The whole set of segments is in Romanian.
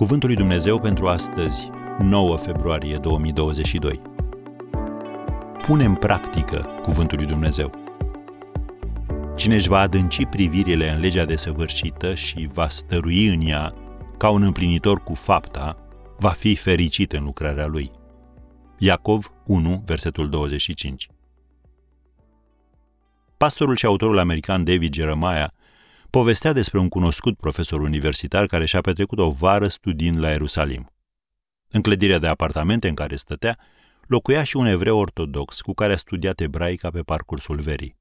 Cuvântul lui Dumnezeu pentru astăzi, 9 februarie 2022. Pune în practică Cuvântul lui Dumnezeu. Cine își va adânci privirile în legea desăvârșită și va stărui în ea ca un împlinitor cu fapta, va fi fericit în lucrarea lui. Iacov 1, versetul 25. Pastorul și autorul american David Jeremiah povestea despre un cunoscut profesor universitar care și-a petrecut o vară studiind la Ierusalim. În clădirea de apartamente în care stătea, locuia și un evreu ortodox cu care a studiat ebraica pe parcursul verii.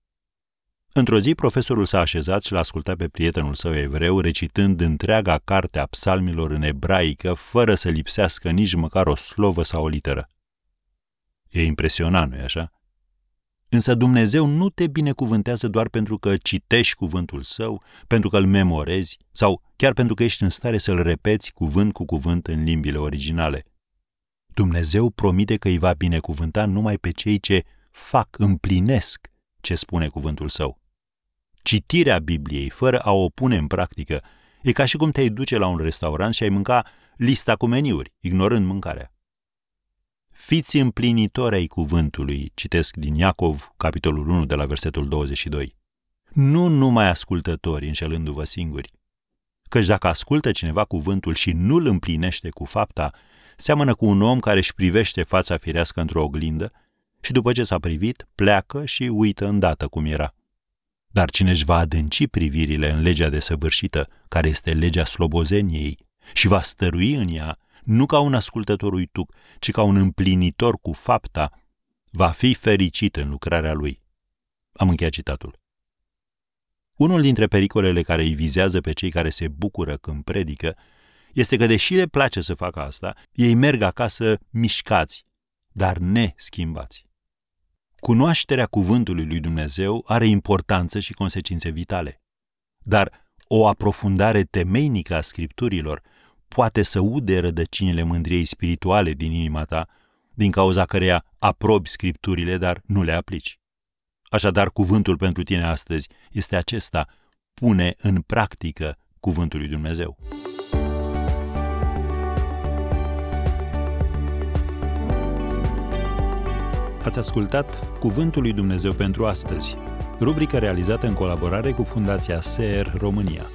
Într-o zi, profesorul s-a așezat și l-a ascultat pe prietenul său evreu recitând întreaga carte a psalmilor în ebraică, fără să lipsească nici măcar o slovă sau o literă. E impresionant, nu-i așa? Însă Dumnezeu nu te binecuvântează doar pentru că citești cuvântul său, pentru că îl memorezi sau chiar pentru că ești în stare să-l repeți cuvânt cu cuvânt în limbile originale. Dumnezeu promite că îi va binecuvânta numai pe cei ce fac, împlinesc ce spune cuvântul său. Citirea Bibliei fără a o pune în practică e ca și cum te-ai duce la un restaurant și ai mânca lista cu meniuri, ignorând mâncarea. Fiți împlinitori ai cuvântului, citesc din Iacov, capitolul 1, de la versetul 22. Nu numai ascultători, înșelându-vă singuri. Căci dacă ascultă cineva cuvântul și nu îl împlinește cu fapta, seamănă cu un om care își privește fața firească într-o oglindă și după ce s-a privit, pleacă și uită îndată cum era. Dar cine își va adânci privirile în legea desăvârșită, care este legea slobozeniei, și va stărui în ea, nu ca un ascultător uituc, ci ca un împlinitor cu fapta, va fi fericit în lucrarea lui. Am încheiat citatul. Unul dintre pericolele care îi vizează pe cei care se bucură când predică este că, deși le place să facă asta, ei merg acasă mișcați, dar neschimbați. Cunoașterea cuvântului lui Dumnezeu are importanță și consecințe vitale. Dar o aprofundare temeinică a scripturilor poate să ude rădăcinile mândriei spirituale din inima ta, din cauza căreia aprobi scripturile, dar nu le aplici. Așadar, cuvântul pentru tine astăzi este acesta, pune în practică cuvântul lui Dumnezeu. Ați ascultat Cuvântul lui Dumnezeu pentru astăzi, rubrica realizată în colaborare cu Fundația SER România.